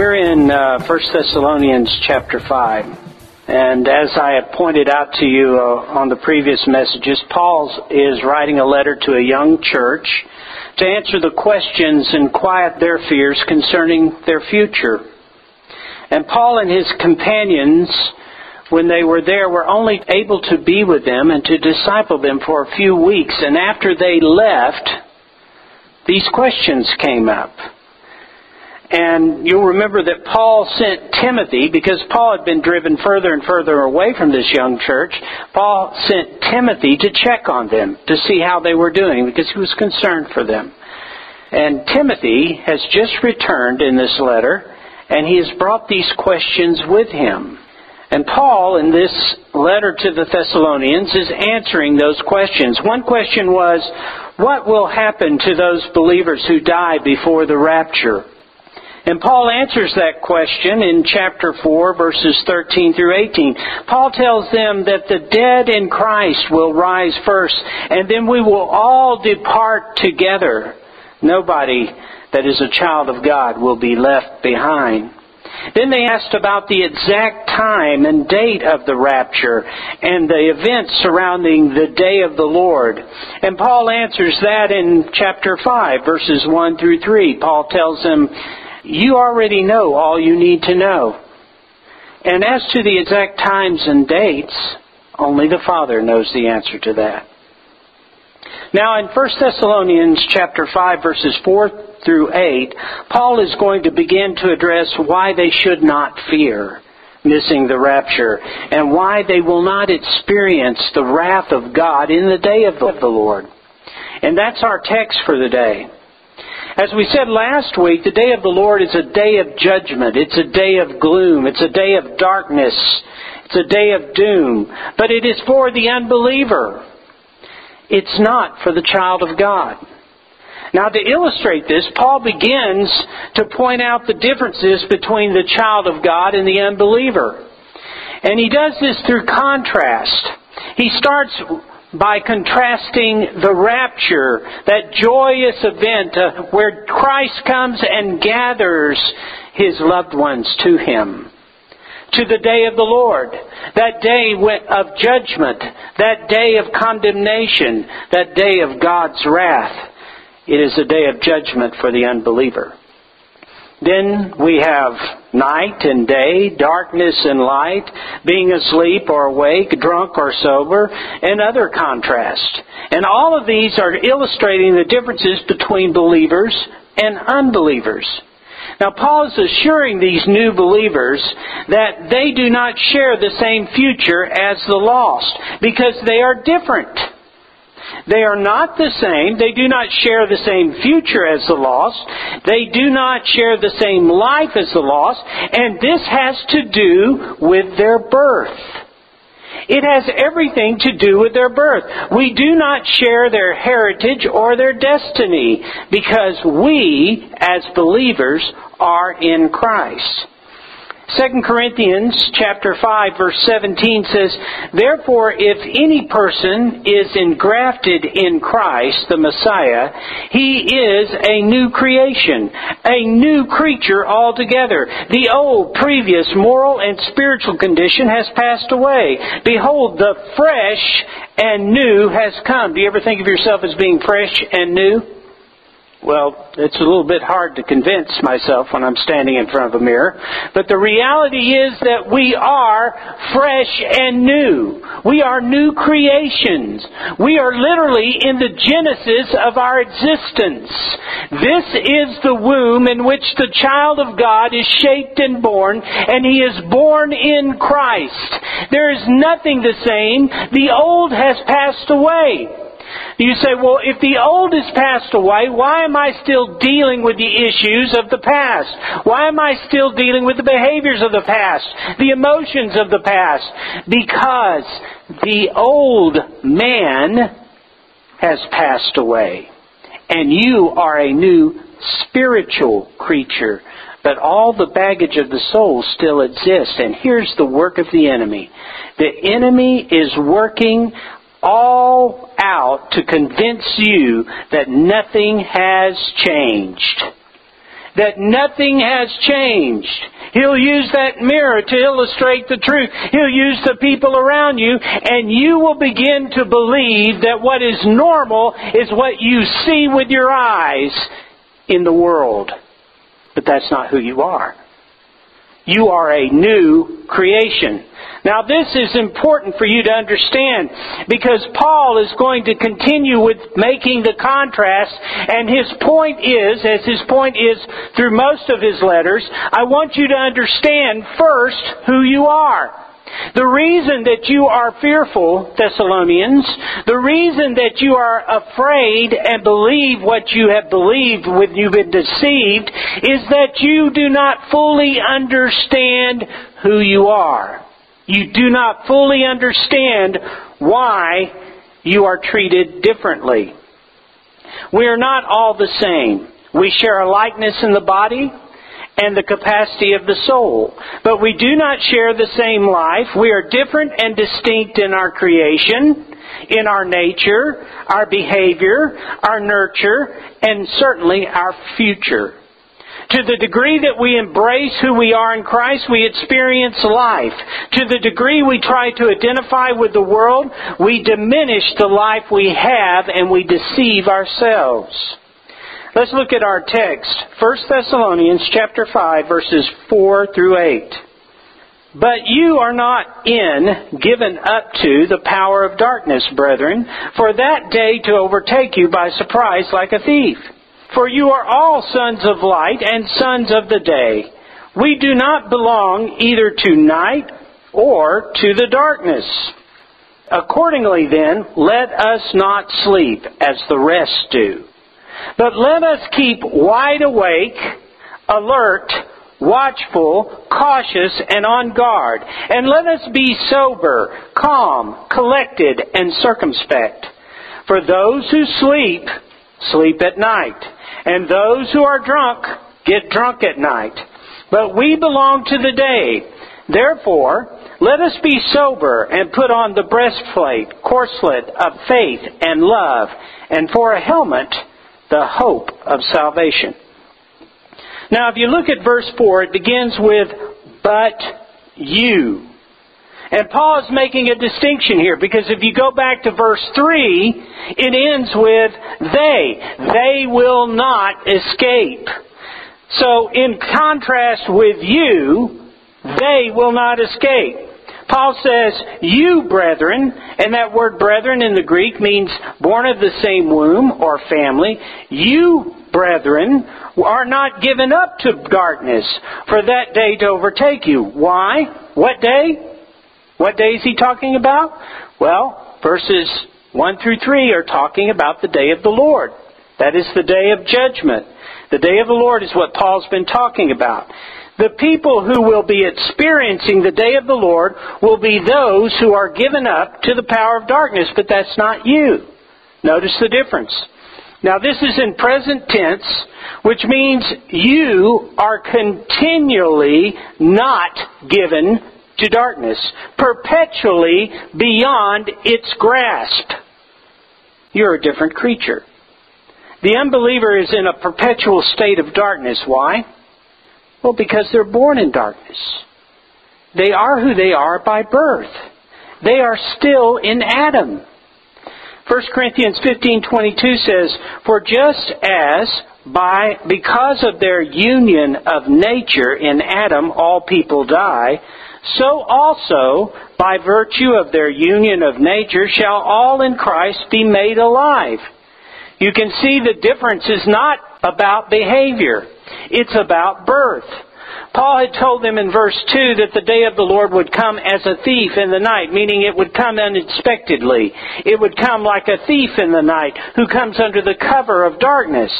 We're in uh, 1 Thessalonians chapter 5. And as I have pointed out to you uh, on the previous messages, Paul is writing a letter to a young church to answer the questions and quiet their fears concerning their future. And Paul and his companions, when they were there, were only able to be with them and to disciple them for a few weeks. And after they left, these questions came up. And you'll remember that Paul sent Timothy, because Paul had been driven further and further away from this young church, Paul sent Timothy to check on them, to see how they were doing, because he was concerned for them. And Timothy has just returned in this letter, and he has brought these questions with him. And Paul, in this letter to the Thessalonians, is answering those questions. One question was, what will happen to those believers who die before the rapture? And Paul answers that question in chapter 4, verses 13 through 18. Paul tells them that the dead in Christ will rise first, and then we will all depart together. Nobody that is a child of God will be left behind. Then they asked about the exact time and date of the rapture and the events surrounding the day of the Lord. And Paul answers that in chapter 5, verses 1 through 3. Paul tells them, you already know all you need to know. And as to the exact times and dates, only the Father knows the answer to that. Now in 1 Thessalonians chapter 5 verses 4 through 8, Paul is going to begin to address why they should not fear missing the rapture and why they will not experience the wrath of God in the day of the Lord. And that's our text for the day. As we said last week, the day of the Lord is a day of judgment. It's a day of gloom. It's a day of darkness. It's a day of doom. But it is for the unbeliever. It's not for the child of God. Now, to illustrate this, Paul begins to point out the differences between the child of God and the unbeliever. And he does this through contrast. He starts by contrasting the rapture, that joyous event uh, where Christ comes and gathers his loved ones to him. To the day of the Lord, that day of judgment, that day of condemnation, that day of God's wrath. It is a day of judgment for the unbeliever. Then we have night and day, darkness and light, being asleep or awake, drunk or sober, and other contrasts. And all of these are illustrating the differences between believers and unbelievers. Now, Paul is assuring these new believers that they do not share the same future as the lost because they are different. They are not the same. They do not share the same future as the lost. They do not share the same life as the lost. And this has to do with their birth. It has everything to do with their birth. We do not share their heritage or their destiny because we, as believers, are in Christ. 2 Corinthians chapter 5 verse 17 says, Therefore if any person is engrafted in Christ, the Messiah, he is a new creation, a new creature altogether. The old, previous moral and spiritual condition has passed away. Behold, the fresh and new has come. Do you ever think of yourself as being fresh and new? Well, it's a little bit hard to convince myself when I'm standing in front of a mirror. But the reality is that we are fresh and new. We are new creations. We are literally in the genesis of our existence. This is the womb in which the child of God is shaped and born, and he is born in Christ. There is nothing the same. The old has passed away. You say, well, if the old is passed away, why am I still dealing with the issues of the past? Why am I still dealing with the behaviors of the past, the emotions of the past? Because the old man has passed away, and you are a new spiritual creature. But all the baggage of the soul still exists. And here's the work of the enemy. The enemy is working all out to convince you that nothing has changed. That nothing has changed. He'll use that mirror to illustrate the truth. He'll use the people around you, and you will begin to believe that what is normal is what you see with your eyes in the world. But that's not who you are. You are a new creation. Now this is important for you to understand because Paul is going to continue with making the contrast and his point is, as his point is through most of his letters, I want you to understand first who you are. The reason that you are fearful, Thessalonians, the reason that you are afraid and believe what you have believed when you've been deceived, is that you do not fully understand who you are you do not fully understand why you are treated differently. We are not all the same. We share a likeness in the body and the capacity of the soul. But we do not share the same life. We are different and distinct in our creation, in our nature, our behavior, our nurture, and certainly our future. To the degree that we embrace who we are in Christ, we experience life. To the degree we try to identify with the world, we diminish the life we have and we deceive ourselves. Let's look at our text. 1 Thessalonians chapter 5 verses 4 through 8. But you are not in, given up to, the power of darkness, brethren, for that day to overtake you by surprise like a thief. For you are all sons of light and sons of the day. We do not belong either to night or to the darkness. Accordingly then, let us not sleep as the rest do, but let us keep wide awake, alert, watchful, cautious, and on guard. And let us be sober, calm, collected, and circumspect. For those who sleep, sleep at night and those who are drunk get drunk at night. But we belong to the day. Therefore, let us be sober and put on the breastplate, corselet of faith and love, and for a helmet, the hope of salvation. Now, if you look at verse 4, it begins with, but you. And Paul is making a distinction here because if you go back to verse 3, it ends with they. They will not escape. So in contrast with you, they will not escape. Paul says, you brethren, and that word brethren in the Greek means born of the same womb or family. You brethren are not given up to darkness for that day to overtake you. Why? What day? What day is he talking about? Well, verses 1 through 3 are talking about the day of the Lord. That is the day of judgment. The day of the Lord is what Paul's been talking about. The people who will be experiencing the day of the Lord will be those who are given up to the power of darkness, but that's not you. Notice the difference. Now this is in present tense, which means you are continually not given to darkness, perpetually beyond its grasp. You're a different creature. The unbeliever is in a perpetual state of darkness. Why? Well, because they're born in darkness. They are who they are by birth. They are still in Adam. 1 Corinthians 15:22 says, "For just as by because of their union of nature in Adam all people die, so also by virtue of their union of nature shall all in Christ be made alive." You can see the difference is not about behavior. It's about birth. Paul had told them in verse 2 that the day of the Lord would come as a thief in the night, meaning it would come unexpectedly. It would come like a thief in the night who comes under the cover of darkness.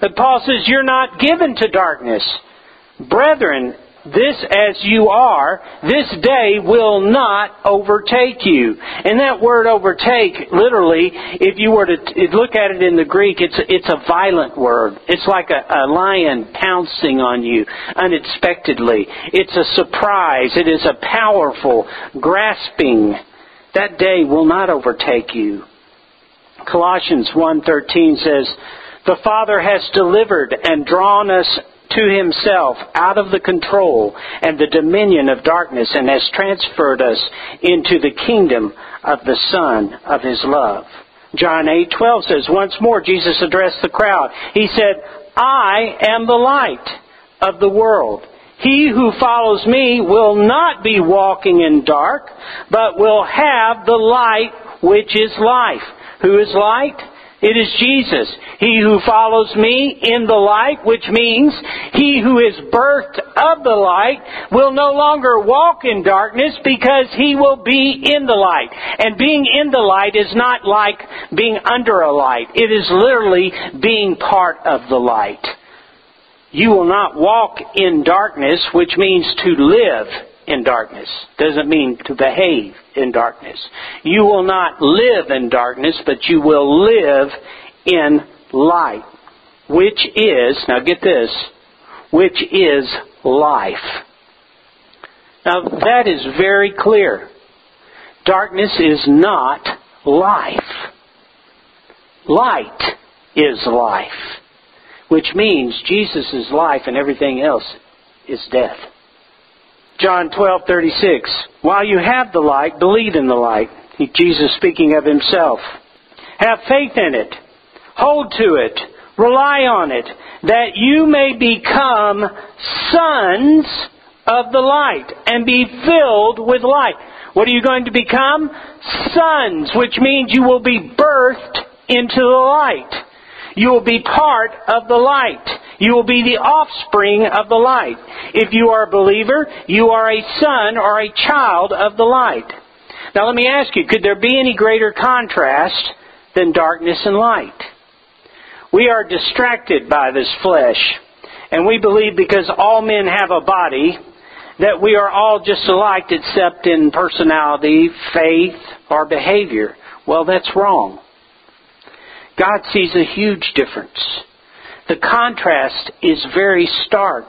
But Paul says, You're not given to darkness. Brethren, this as you are, this day will not overtake you. And that word overtake, literally, if you were to look at it in the Greek, it's, it's a violent word. It's like a, a lion pouncing on you unexpectedly. It's a surprise. It is a powerful grasping. That day will not overtake you. Colossians 1.13 says, The Father has delivered and drawn us to himself out of the control and the dominion of darkness and has transferred us into the kingdom of the Son of his love. John 8:12 says, once more Jesus addressed the crowd. He said, "I am the light of the world. He who follows me will not be walking in dark, but will have the light which is life." Who is light? It is Jesus. He who follows me in the light, which means he who is birthed of the light will no longer walk in darkness because he will be in the light. And being in the light is not like being under a light. It is literally being part of the light. You will not walk in darkness, which means to live in darkness. Doesn't mean to behave in darkness. You will not live in darkness, but you will live in light, which is, now get this, which is life. Now that is very clear. Darkness is not life. Light is life, which means Jesus is life and everything else is death. John 12:36. While you have the light, believe in the light. Jesus speaking of himself. Have faith in it. Hold to it. Rely on it that you may become sons of the light and be filled with light. What are you going to become? Sons, which means you will be birthed into the light. You will be part of the light. You will be the offspring of the light. If you are a believer, you are a son or a child of the light. Now let me ask you, could there be any greater contrast than darkness and light? We are distracted by this flesh, and we believe because all men have a body, that we are all just alike except in personality, faith, or behavior. Well, that's wrong. God sees a huge difference the contrast is very stark.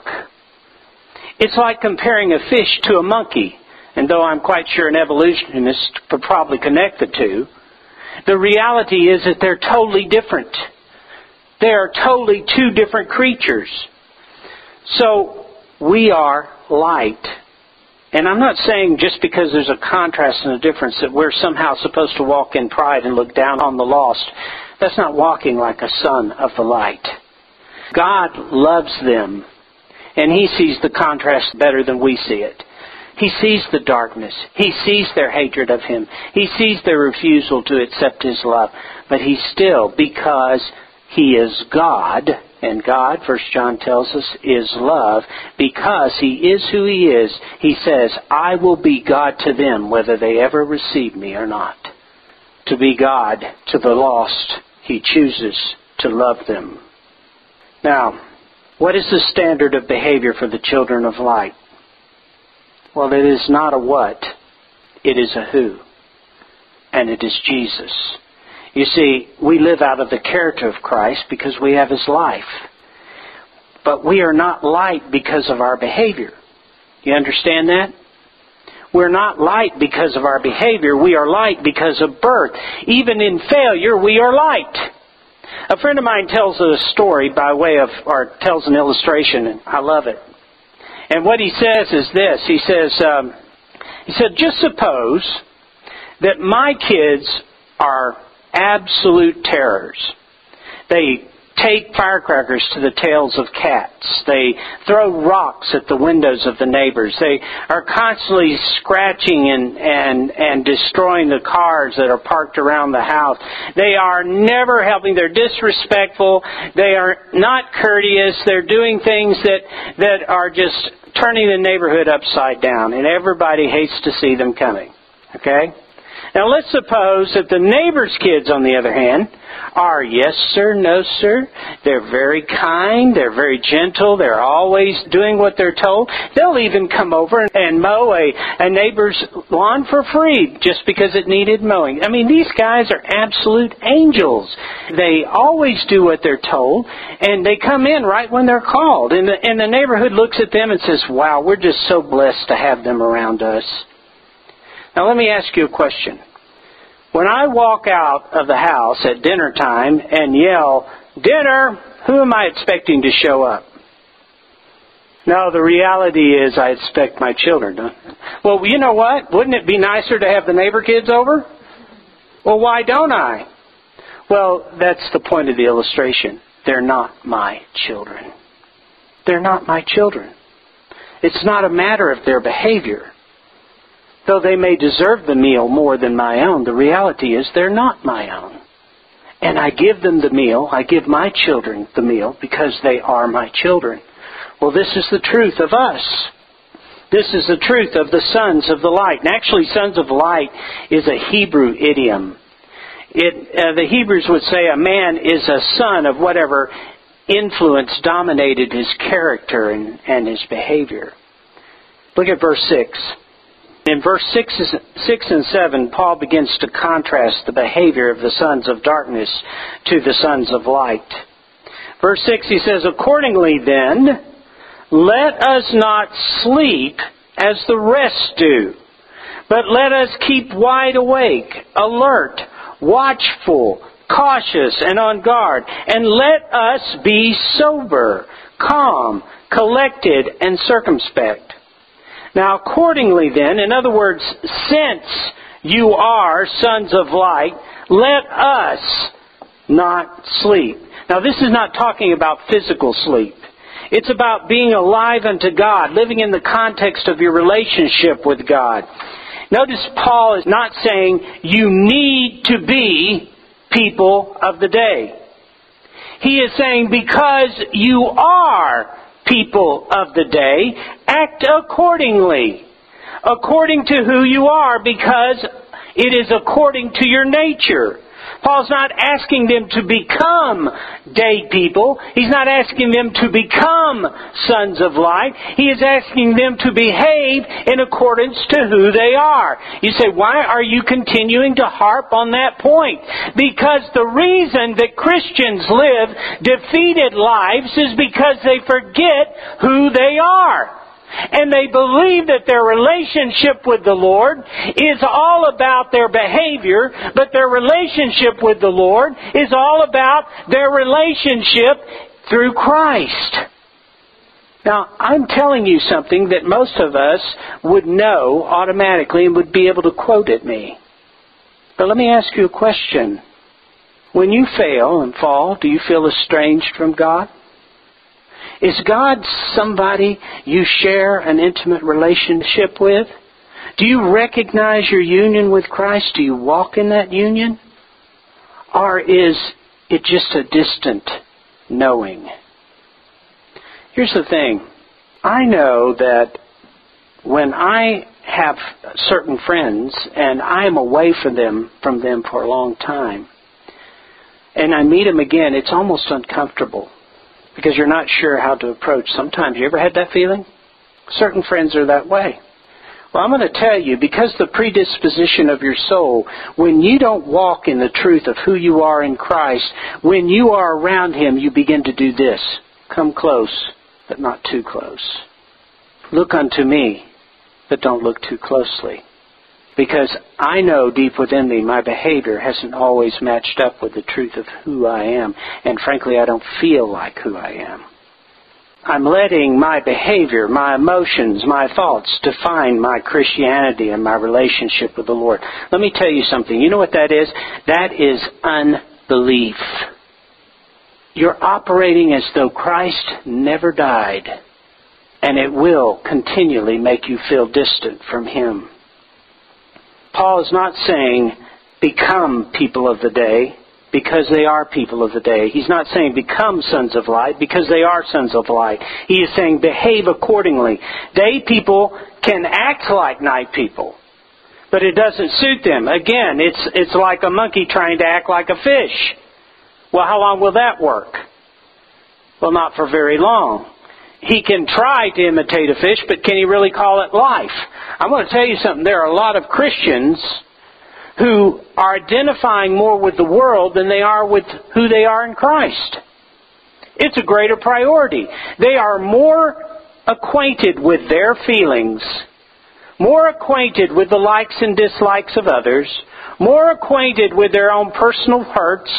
It's like comparing a fish to a monkey, and though I'm quite sure an evolutionist could probably connect the two, the reality is that they're totally different. They are totally two different creatures. So, we are light. And I'm not saying just because there's a contrast and a difference that we're somehow supposed to walk in pride and look down on the lost. That's not walking like a son of the light. God loves them, and He sees the contrast better than we see it. He sees the darkness. He sees their hatred of Him. He sees their refusal to accept His love. But He still, because He is God, and God, First John tells us, is love, because He is who He is, He says, I will be God to them, whether they ever receive me or not. To be God to the lost, He chooses to love them. Now, what is the standard of behavior for the children of light? Well, it is not a what, it is a who. And it is Jesus. You see, we live out of the character of Christ because we have His life. But we are not light because of our behavior. You understand that? We're not light because of our behavior. We are light because of birth. Even in failure, we are light. A friend of mine tells a story by way of, or tells an illustration, and I love it. And what he says is this. He says, um, he said, just suppose that my kids are absolute terrors. They take firecrackers to the tails of cats. They throw rocks at the windows of the neighbors. They are constantly scratching and, and, and destroying the cars that are parked around the house. They are never helping. They're disrespectful. They are not courteous. They're doing things that, that are just turning the neighborhood upside down. And everybody hates to see them coming. Okay? Now let's suppose that the neighbor's kids, on the other hand, are yes sir, no sir. They're very kind, they're very gentle, they're always doing what they're told. They'll even come over and mow a, a neighbor's lawn for free just because it needed mowing. I mean, these guys are absolute angels. They always do what they're told, and they come in right when they're called. And the, and the neighborhood looks at them and says, wow, we're just so blessed to have them around us. Now let me ask you a question. When I walk out of the house at dinner time and yell, dinner, who am I expecting to show up? No, the reality is I expect my children. Well, you know what? Wouldn't it be nicer to have the neighbor kids over? Well, why don't I? Well, that's the point of the illustration. They're not my children. They're not my children. It's not a matter of their behavior. Though they may deserve the meal more than my own, the reality is they're not my own. And I give them the meal, I give my children the meal because they are my children. Well, this is the truth of us. This is the truth of the sons of the light. And actually, sons of light is a Hebrew idiom. It, uh, the Hebrews would say a man is a son of whatever influence dominated his character and, and his behavior. Look at verse 6. In verse 6, 6 and 7, Paul begins to contrast the behavior of the sons of darkness to the sons of light. Verse 6, he says, Accordingly then, let us not sleep as the rest do, but let us keep wide awake, alert, watchful, cautious, and on guard, and let us be sober, calm, collected, and circumspect. Now, accordingly, then, in other words, since you are sons of light, let us not sleep. Now, this is not talking about physical sleep. It's about being alive unto God, living in the context of your relationship with God. Notice Paul is not saying you need to be people of the day. He is saying because you are people of the day, act accordingly. According to who you are, because it is according to your nature. Paul's not asking them to become day people. He's not asking them to become sons of light. He is asking them to behave in accordance to who they are. You say, why are you continuing to harp on that point? Because the reason that Christians live defeated lives is because they forget who they are and they believe that their relationship with the Lord is all about their behavior, but their relationship with the Lord is all about their relationship through Christ. Now, I'm telling you something that most of us would know automatically and would be able to quote at me. But let me ask you a question. When you fail and fall, do you feel estranged from God? Is God somebody you share an intimate relationship with? Do you recognize your union with Christ? Do you walk in that union? Or is it just a distant knowing? Here's the thing. I know that when I have certain friends and I am away from them from them for a long time and I meet them again, it's almost uncomfortable because you're not sure how to approach. Sometimes you ever had that feeling? Certain friends are that way. Well, I'm going to tell you, because the predisposition of your soul, when you don't walk in the truth of who you are in Christ, when you are around Him, you begin to do this. Come close, but not too close. Look unto me, but don't look too closely. Because I know deep within me my behavior hasn't always matched up with the truth of who I am, and frankly, I don't feel like who I am. I'm letting my behavior, my emotions, my thoughts define my Christianity and my relationship with the Lord. Let me tell you something. You know what that is? That is unbelief. You're operating as though Christ never died, and it will continually make you feel distant from Him. Paul is not saying become people of the day because they are people of the day. He's not saying become sons of light because they are sons of light. He is saying behave accordingly. Day people can act like night people, but it doesn't suit them. Again, it's, it's like a monkey trying to act like a fish. Well, how long will that work? Well, not for very long. He can try to imitate a fish, but can he really call it life? I'm going to tell you something. There are a lot of Christians who are identifying more with the world than they are with who they are in Christ. It's a greater priority. They are more acquainted with their feelings, more acquainted with the likes and dislikes of others, more acquainted with their own personal hurts,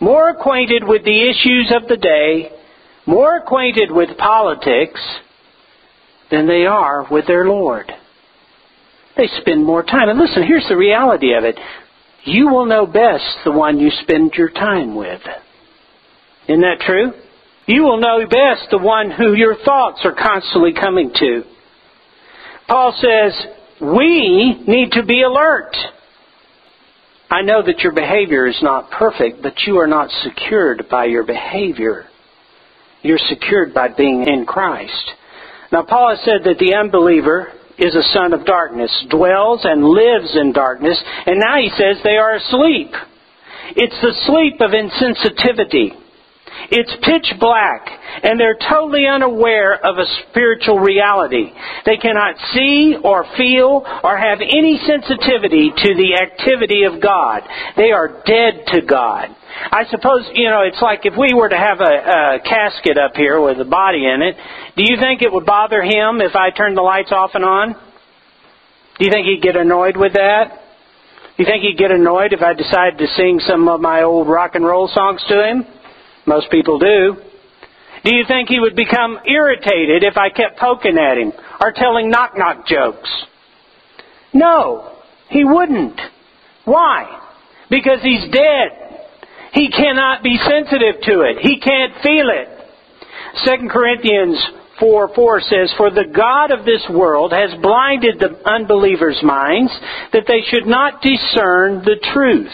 more acquainted with the issues of the day, more acquainted with politics than they are with their Lord. They spend more time. And listen, here's the reality of it. You will know best the one you spend your time with. Isn't that true? You will know best the one who your thoughts are constantly coming to. Paul says, we need to be alert. I know that your behavior is not perfect, but you are not secured by your behavior. You're secured by being in Christ. Now, Paul has said that the unbeliever is a son of darkness, dwells and lives in darkness, and now he says they are asleep. It's the sleep of insensitivity. It's pitch black, and they're totally unaware of a spiritual reality. They cannot see or feel or have any sensitivity to the activity of God. They are dead to God. I suppose, you know, it's like if we were to have a, a casket up here with a body in it, do you think it would bother him if I turned the lights off and on? Do you think he'd get annoyed with that? Do you think he'd get annoyed if I decided to sing some of my old rock and roll songs to him? Most people do. Do you think he would become irritated if I kept poking at him or telling knock knock jokes? No, he wouldn't. Why? Because he's dead. He cannot be sensitive to it. He can't feel it. 2 Corinthians 4 4 says, For the God of this world has blinded the unbelievers' minds that they should not discern the truth,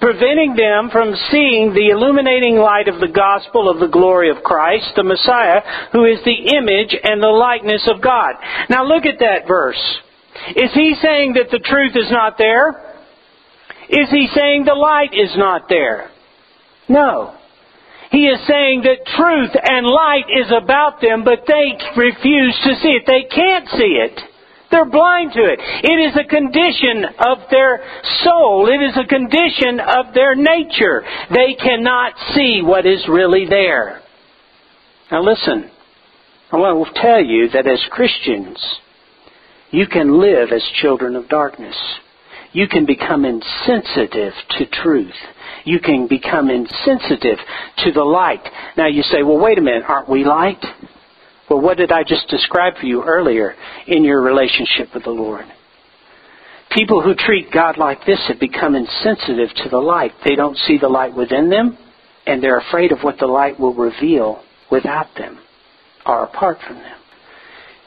preventing them from seeing the illuminating light of the gospel of the glory of Christ, the Messiah, who is the image and the likeness of God. Now look at that verse. Is he saying that the truth is not there? Is he saying the light is not there? No. He is saying that truth and light is about them, but they refuse to see it. They can't see it. They're blind to it. It is a condition of their soul. It is a condition of their nature. They cannot see what is really there. Now listen, I want to tell you that as Christians, you can live as children of darkness. You can become insensitive to truth you can become insensitive to the light. Now you say, well, wait a minute, aren't we light? Well, what did I just describe for you earlier in your relationship with the Lord? People who treat God like this have become insensitive to the light. They don't see the light within them, and they're afraid of what the light will reveal without them or apart from them.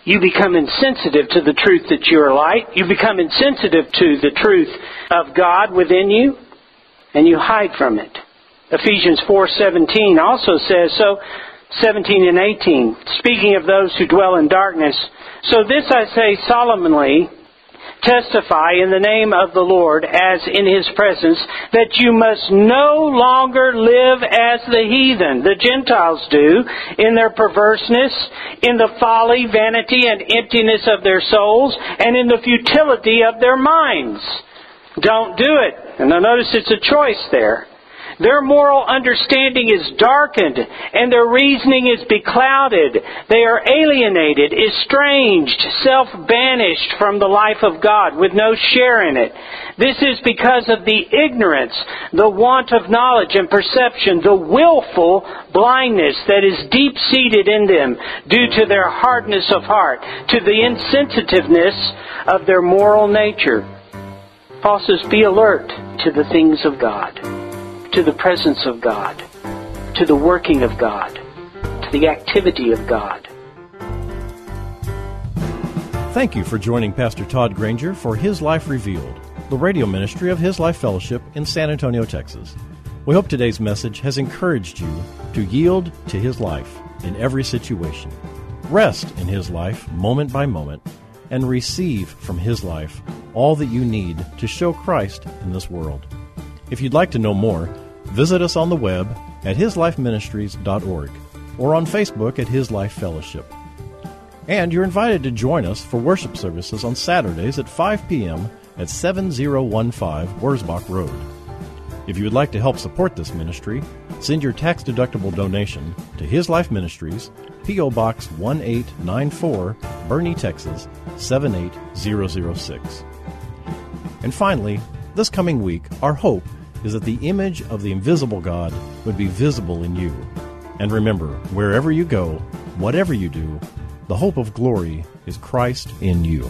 You become insensitive to the truth that you're light. You become insensitive to the truth of God within you and you hide from it. Ephesians 4:17 also says so 17 and 18 speaking of those who dwell in darkness so this I say solemnly testify in the name of the Lord as in his presence that you must no longer live as the heathen, the Gentiles do, in their perverseness, in the folly, vanity, and emptiness of their souls, and in the futility of their minds. Don't do it. And now notice it's a choice there. Their moral understanding is darkened and their reasoning is beclouded. They are alienated, estranged, self-banished from the life of God with no share in it. This is because of the ignorance, the want of knowledge and perception, the willful blindness that is deep-seated in them due to their hardness of heart, to the insensitiveness of their moral nature. Paul says, be alert to the things of God to the presence of God, to the working of God, to the activity of God. Thank you for joining Pastor Todd Granger for His Life Revealed, the radio ministry of His Life Fellowship in San Antonio, Texas. We hope today's message has encouraged you to yield to His life in every situation, rest in His life moment by moment, and receive from His life all that you need to show Christ in this world. If you'd like to know more, Visit us on the web at hislifeministries.org or on Facebook at His Life Fellowship. And you're invited to join us for worship services on Saturdays at 5 p.m. at 7015 Wurzbach Road. If you would like to help support this ministry, send your tax deductible donation to His Life Ministries, P.O. Box 1894, Boerne, Texas 78006. And finally, this coming week, our hope is that the image of the invisible God would be visible in you. And remember, wherever you go, whatever you do, the hope of glory is Christ in you.